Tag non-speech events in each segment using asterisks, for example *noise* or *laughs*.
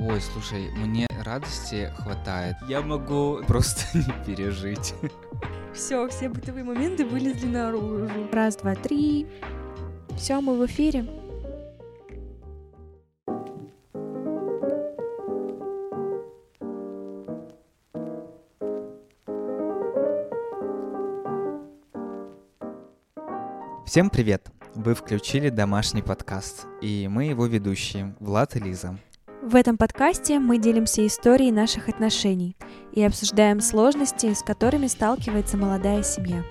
Ой, слушай, мне радости хватает. Я могу просто *laughs* не пережить. Все, все бытовые моменты вылезли наружу. Раз, два, три. Все, мы в эфире. Всем привет! Вы включили домашний подкаст, и мы его ведущие, Влад и Лиза. В этом подкасте мы делимся историей наших отношений и обсуждаем сложности, с которыми сталкивается молодая семья.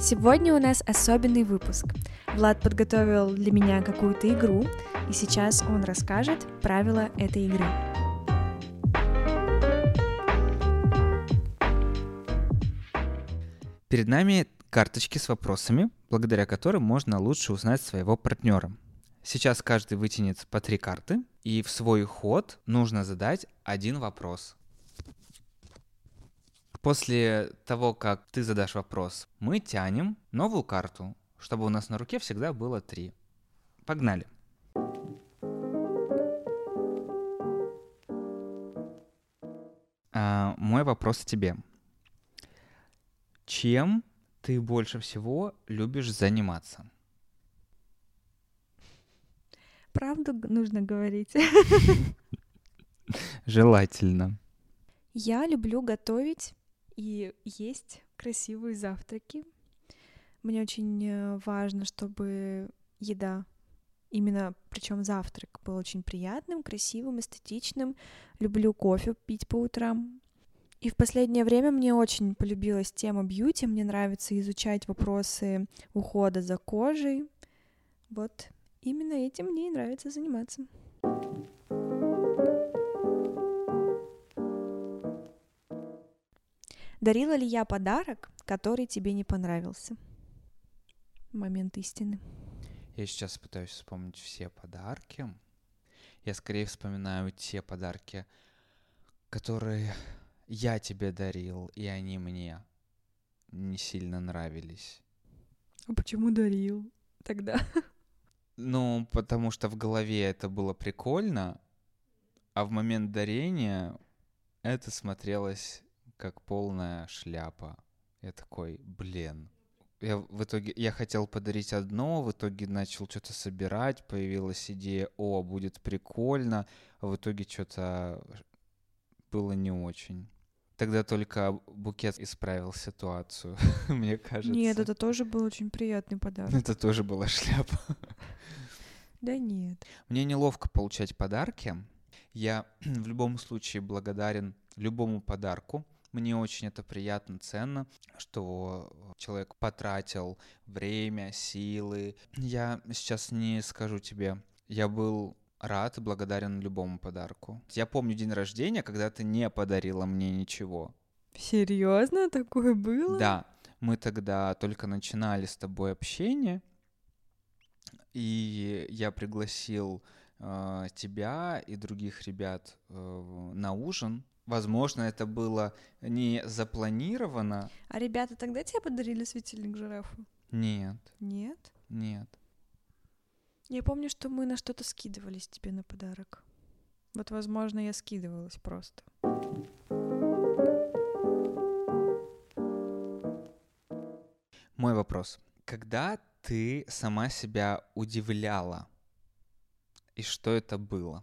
Сегодня у нас особенный выпуск. Влад подготовил для меня какую-то игру, и сейчас он расскажет правила этой игры. Перед нами карточки с вопросами, благодаря которым можно лучше узнать своего партнера. Сейчас каждый вытянет по три карты, и в свой ход нужно задать один вопрос. После того, как ты задашь вопрос, мы тянем новую карту, чтобы у нас на руке всегда было три. Погнали. А, мой вопрос тебе. Чем ты больше всего любишь заниматься? Правду нужно говорить. *laughs* Желательно. Я люблю готовить и есть красивые завтраки. Мне очень э, важно, чтобы еда, именно причем завтрак, был очень приятным, красивым, эстетичным. Люблю кофе пить по утрам. И в последнее время мне очень полюбилась тема бьюти. Мне нравится изучать вопросы ухода за кожей. Вот именно этим мне и нравится заниматься. Дарила ли я подарок, который тебе не понравился? Момент истины. Я сейчас пытаюсь вспомнить все подарки. Я скорее вспоминаю те подарки, которые я тебе дарил, и они мне не сильно нравились. А почему дарил тогда? *laughs* Ну, потому что в голове это было прикольно, а в момент дарения это смотрелось как полная шляпа. Я такой, блин. Я в итоге, я хотел подарить одно, в итоге начал что-то собирать, появилась идея, о, будет прикольно, а в итоге что-то было не очень. Тогда только букет исправил ситуацию, *laughs* мне кажется. Нет, это тоже был очень приятный подарок. Это тоже была шляпа. *laughs* Да нет. Мне неловко получать подарки. Я *clears throat* в любом случае благодарен любому подарку. Мне очень это приятно, ценно, что человек потратил время, силы. Я сейчас не скажу тебе, я был рад и благодарен любому подарку. Я помню день рождения, когда ты не подарила мне ничего. Серьезно, такое было? Да, мы тогда только начинали с тобой общение, и я пригласил э, тебя и других ребят э, на ужин. Возможно, это было не запланировано. А ребята тогда тебе подарили светильник жирафу? Нет. Нет? Нет. Я помню, что мы на что-то скидывались тебе на подарок. Вот, возможно, я скидывалась просто. Мой вопрос. Когда ты сама себя удивляла? И что это было?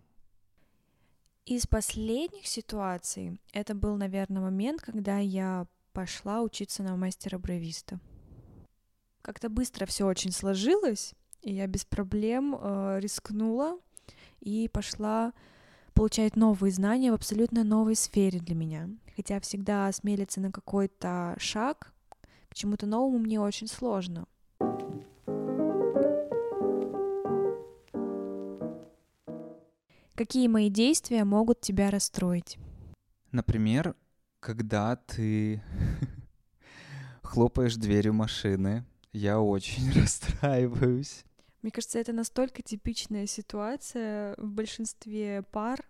Из последних ситуаций это был, наверное, момент, когда я пошла учиться на мастера-бровиста. Как-то быстро все очень сложилось, и я без проблем э, рискнула и пошла получать новые знания в абсолютно новой сфере для меня. Хотя всегда осмелиться на какой-то шаг к чему-то новому мне очень сложно. Какие мои действия могут тебя расстроить? Например, когда ты *laughs* хлопаешь дверью машины, я очень *laughs* расстраиваюсь. Мне кажется, это настолько типичная ситуация в большинстве пар.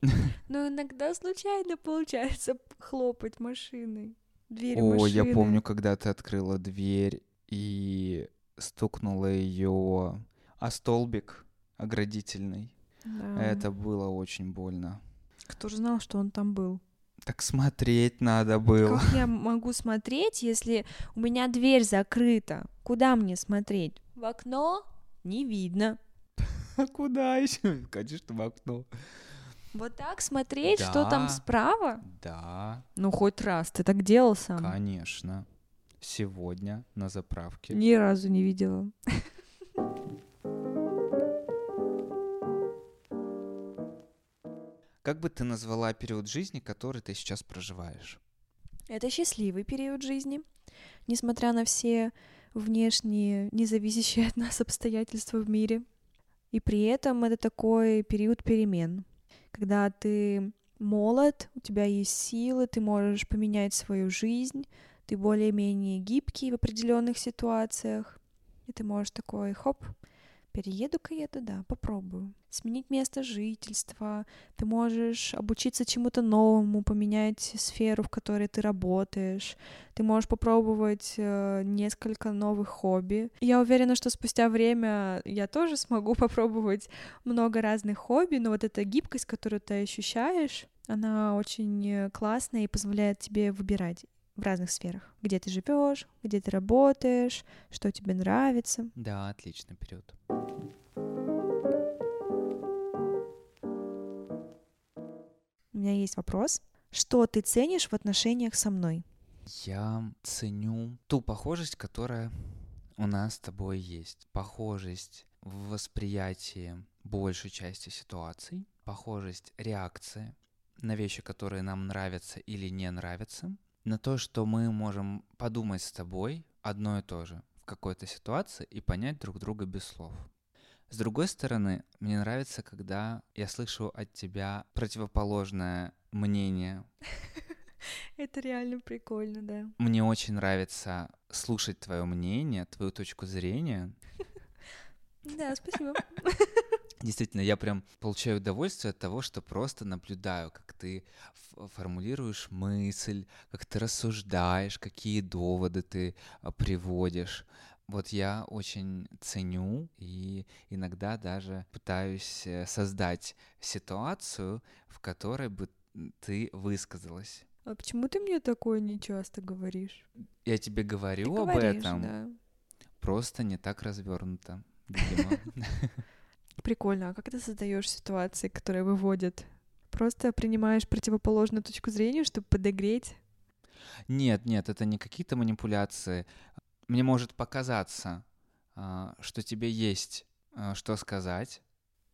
*laughs* Но иногда случайно получается хлопать машиной. Дверь О, машины. я помню, когда ты открыла дверь и стукнула ее о столбик оградительный. Да. Это было очень больно. Кто же знал, что он там был? Так смотреть надо было. Как я могу смотреть, если у меня дверь закрыта? Куда мне смотреть? В окно? Не видно. *laughs* А куда еще? *laughs* Конечно, в окно. Вот так смотреть, что там Да. справа? Да, Ну, хоть раз ты так делал сам. конечно. Сегодня на заправке. Ни разу не видела. Как бы ты назвала период жизни, который ты сейчас проживаешь? Это счастливый период жизни. Несмотря на все внешние, независящие от нас *laughs* обстоятельства в мире. И при этом это такой период перемен, когда ты молод, у тебя есть силы, ты можешь поменять свою жизнь, ты более-менее гибкий в определенных ситуациях, и ты можешь такой, хоп, перееду-ка я туда, попробую. Сменить место жительства, ты можешь обучиться чему-то новому, поменять сферу, в которой ты работаешь. Ты можешь попробовать э, несколько новых хобби. Я уверена, что спустя время я тоже смогу *laughs* попробовать много разных хобби, но вот эта гибкость, которую ты ощущаешь, она очень э, классная и позволяет тебе выбирать в разных сферах, где ты живешь, где ты работаешь, что тебе нравится. Да, отличный период. У меня есть вопрос. Что ты ценишь в отношениях со мной? Я ценю ту похожесть, которая у нас с тобой есть. Похожесть в восприятии большей части ситуаций, похожесть реакции на вещи, которые нам нравятся или не нравятся, на то, что мы можем подумать с тобой одно и то же в какой-то ситуации и понять друг друга без слов. С другой стороны, мне нравится, когда я слышу от тебя противоположное мнение *laughs* Это реально прикольно, да. Мне очень нравится слушать твое мнение, твою точку зрения. *laughs* Да, спасибо. *laughs* Действительно, я прям получаю удовольствие от того, что просто наблюдаю, как ты формулируешь мысль, как ты рассуждаешь, какие доводы ты а, приводишь. Вот я очень ценю и иногда даже пытаюсь э, создать ситуацию, в которой бы ты высказалась. А почему ты мне такое не часто говоришь? Я тебе говорю Ты об говоришь, этом, да. просто не так развернуто, видимо. *laughs* *laughs* Прикольно. А как ты создаешь ситуации, которые выводят? Просто принимаешь противоположную точку зрения, чтобы подогреть? Нет, нет, это не какие-то манипуляции. Мне может показаться, а, что тебе есть а, что сказать,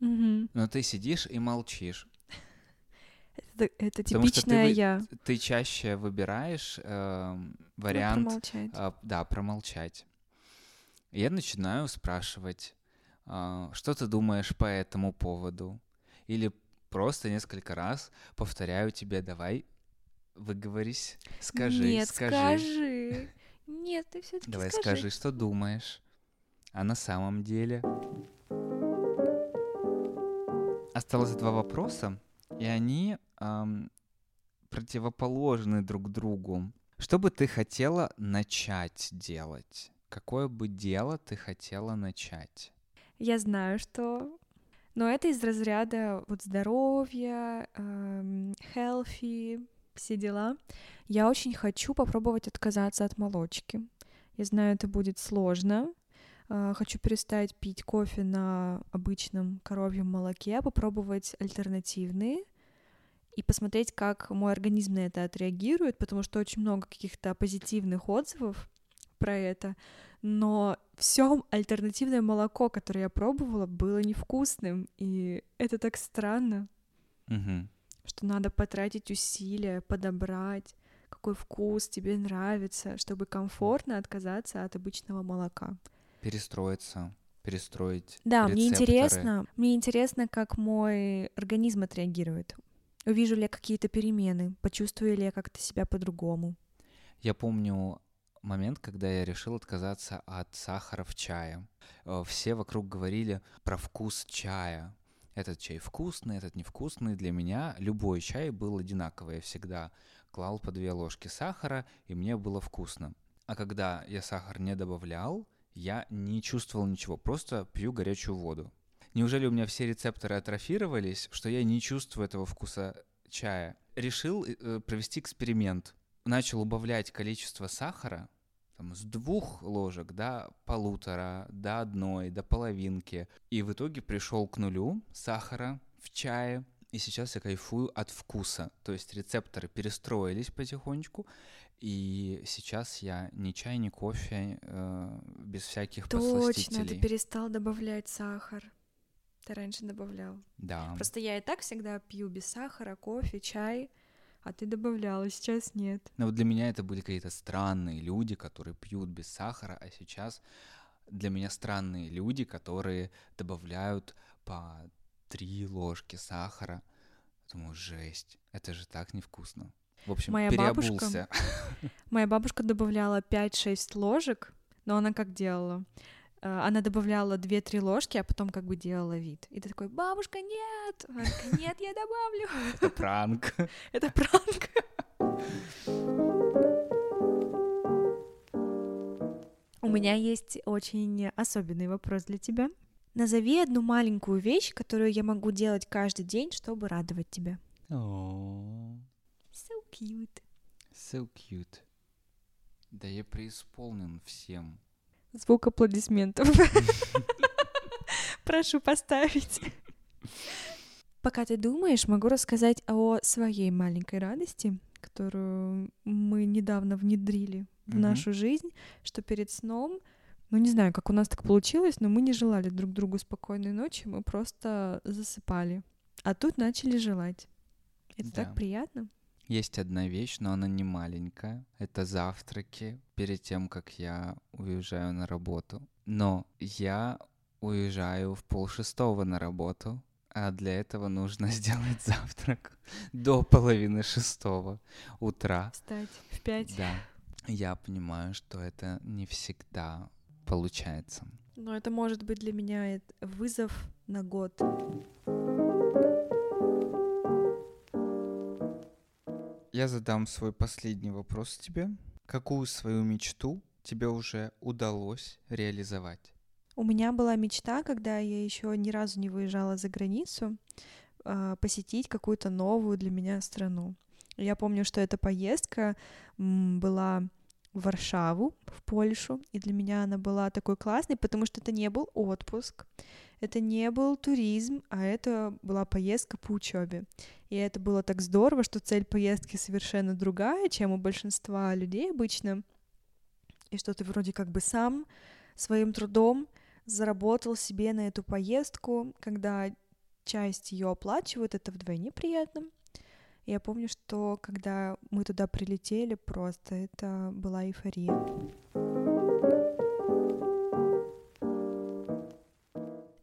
Мгм. но ты сидишь и молчишь. Это, это Потому что ты я. Ты чаще выбираешь Ну, вариант, промолчать. а, да, промолчать. Я начинаю спрашивать, что ты думаешь по этому поводу? Или просто несколько раз повторяю тебе, давай, выговорись, скажи, Нет, скажи. скажи. Нет, ты все-таки Давай скажи. скажи, что думаешь. А на самом деле... Осталось два вопроса, и они ам, противоположны друг другу. Что бы ты хотела начать делать? Какое бы дело ты хотела начать? Я знаю, что... Но это из разряда вот здоровья, эм, healthy, все дела. Я очень хочу попробовать отказаться от молочки. Я знаю, это будет сложно. Э, Хочу перестать пить кофе на обычном коровьем молоке, попробовать альтернативные и посмотреть, как мой организм на это отреагирует, потому что очень много каких-то позитивных отзывов про это, но все альтернативное молоко, которое я пробовала, было невкусным, и это так странно, Мгм. что надо потратить усилия, подобрать, какой вкус тебе нравится, чтобы комфортно отказаться от обычного молока. Перестроиться, перестроить Да, мне рецепторы. интересно, мне интересно, как мой организм отреагирует. Увижу ли я какие-то перемены, почувствую ли я как-то себя по-другому. Я помню момент, когда я решил отказаться от сахара в чае. Э, Все вокруг говорили про вкус чая. Этот чай вкусный, этот невкусный. Для меня любой чай был одинаковый. Я всегда клал по две ложки сахара, и мне было вкусно. А когда я сахар не добавлял, я не чувствовал ничего, просто пью горячую воду. Неужели у меня все рецепторы атрофировались, что я не чувствую этого вкуса чая. Решил э, провести эксперимент. Начал убавлять количество сахара там, с двух ложек до полутора, до одной, до половинки. И в итоге пришел к нулю сахара в чае. И сейчас я кайфую от вкуса. То есть рецепторы перестроились потихонечку. И сейчас я ни чай, ни кофе э, без всяких Точно, посластителей. ты перестал добавлять сахар. Ты раньше добавлял. Да. Просто я и так всегда пью без сахара, кофе, чай, а ты добавляла, сейчас нет. Но вот для меня это были какие-то странные люди, которые пьют без сахара, а сейчас для меня странные люди, которые добавляют по три ложки сахара. Думаю, жесть, это же так невкусно. В общем, Моя переобулся. бабушка- *laughs* Моя бабушка добавляла 5-6 ложек, но она как делала? Э, Она добавляла 2-3 ложки, а потом как бы делала вид. И ты такой, бабушка, нет! Она такая, нет, я добавлю. Это пранк. *laughs* Это пранк. У меня есть очень особенный вопрос для тебя. Назови одну маленькую вещь, которую я могу делать каждый день, чтобы радовать тебя. О, So cute. So cute. Да я преисполнен всем. Звук аплодисментов. *laughs* Прошу поставить. Пока ты думаешь, могу рассказать о своей маленькой радости, которую мы недавно внедрили в нашу жизнь, что перед сном, ну не знаю, как у нас так получилось, но мы не желали друг другу спокойной ночи, мы просто засыпали. А тут начали желать. Это Да. так приятно. Есть одна вещь, но она не маленькая. Это завтраки перед тем, как я уезжаю на работу. Но я уезжаю в полшестого на работу, а для этого нужно *laughs* сделать завтрак до половины шестого утра. Встать в пять. Да, я понимаю, что это не всегда получается. Но это может быть для меня вызов на год. Я задам свой последний вопрос тебе. Какую свою мечту тебе уже удалось реализовать? У меня была мечта, когда я еще ни разу не выезжала за границу, а, посетить какую-то новую для меня страну. Я помню, что эта поездка была Варшаву, в Польшу, и для меня она была такой классной, потому что это не был отпуск, это не был туризм, а это была поездка по учебе. И это было так здорово, что цель поездки совершенно другая, чем у большинства людей обычно, и что ты вроде как бы сам своим трудом заработал себе на эту поездку, когда часть ее оплачивают, это вдвойне приятно. Я помню, что когда мы туда прилетели, просто это была эйфория.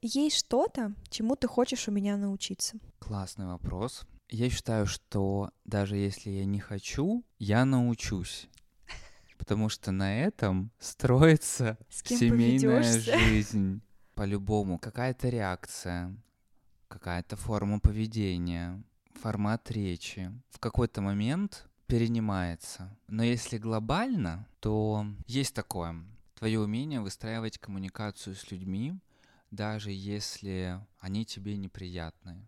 Есть что-то, чему ты хочешь у меня научиться? Классный вопрос. Я считаю, что даже если я не хочу, я научусь. *laughs* Потому что на этом строится семейная поведёшься? жизнь. По-любому. Какая-то реакция, какая-то форма поведения, формат речи в какой-то момент перенимается. Но если глобально, то есть такое. Твое умение выстраивать коммуникацию с людьми, даже если они тебе неприятны.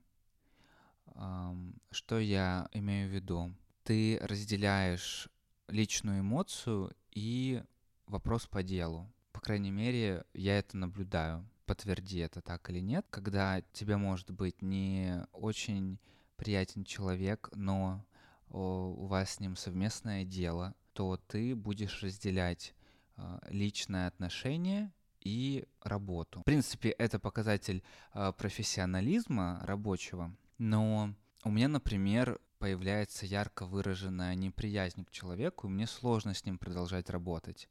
Что я имею в виду? Ты разделяешь личную эмоцию и вопрос по делу. По крайней мере, я это наблюдаю. Подтверди это так или нет. Когда тебе может быть не очень приятен человек, но у вас с ним совместное дело, то ты будешь разделять а, личное отношение и работу. В принципе, это показатель а, профессионализма рабочего, но у меня, например, появляется ярко выраженная неприязнь к человеку, и мне сложно с ним продолжать работать.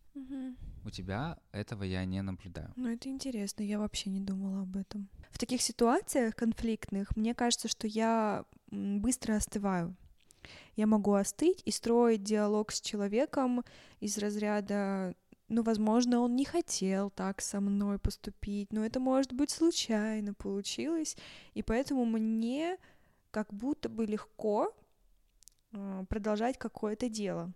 У тебя этого я не наблюдаю. Ну, это интересно, я вообще не думала об этом. В таких ситуациях конфликтных мне кажется, что я быстро остываю. Я могу остыть и строить диалог с человеком из разряда, ну, возможно, он не хотел так со мной поступить, но это, может быть, случайно получилось, и поэтому мне как будто бы легко а, продолжать какое-то дело.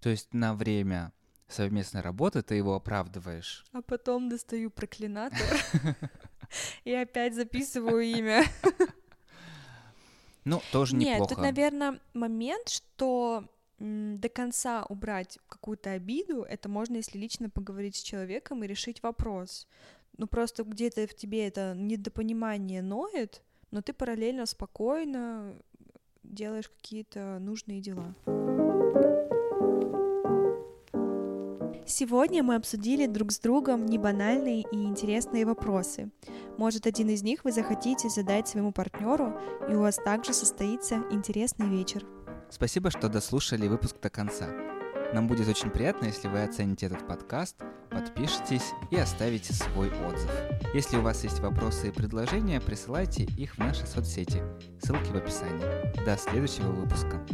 То есть на время совместной работы ты его оправдываешь. А потом достаю проклинатор *laughs* *laughs* и опять записываю имя. *laughs* Ну, тоже Нет, неплохо. тут, наверное, момент, что до конца убрать какую-то обиду, это можно, если лично поговорить с человеком и решить вопрос. Ну, просто где-то в тебе это недопонимание ноет, но ты параллельно спокойно делаешь какие-то нужные дела. Сегодня мы обсудили друг с другом небанальные и интересные вопросы. Может, один из них вы захотите задать своему партнеру, и у вас также состоится интересный вечер. Спасибо, что дослушали выпуск до конца. Нам будет очень приятно, если вы оцените этот подкаст, подпишитесь и оставите свой отзыв. Если у вас есть вопросы и предложения, присылайте их в наши соцсети. Ссылки в описании. До следующего выпуска.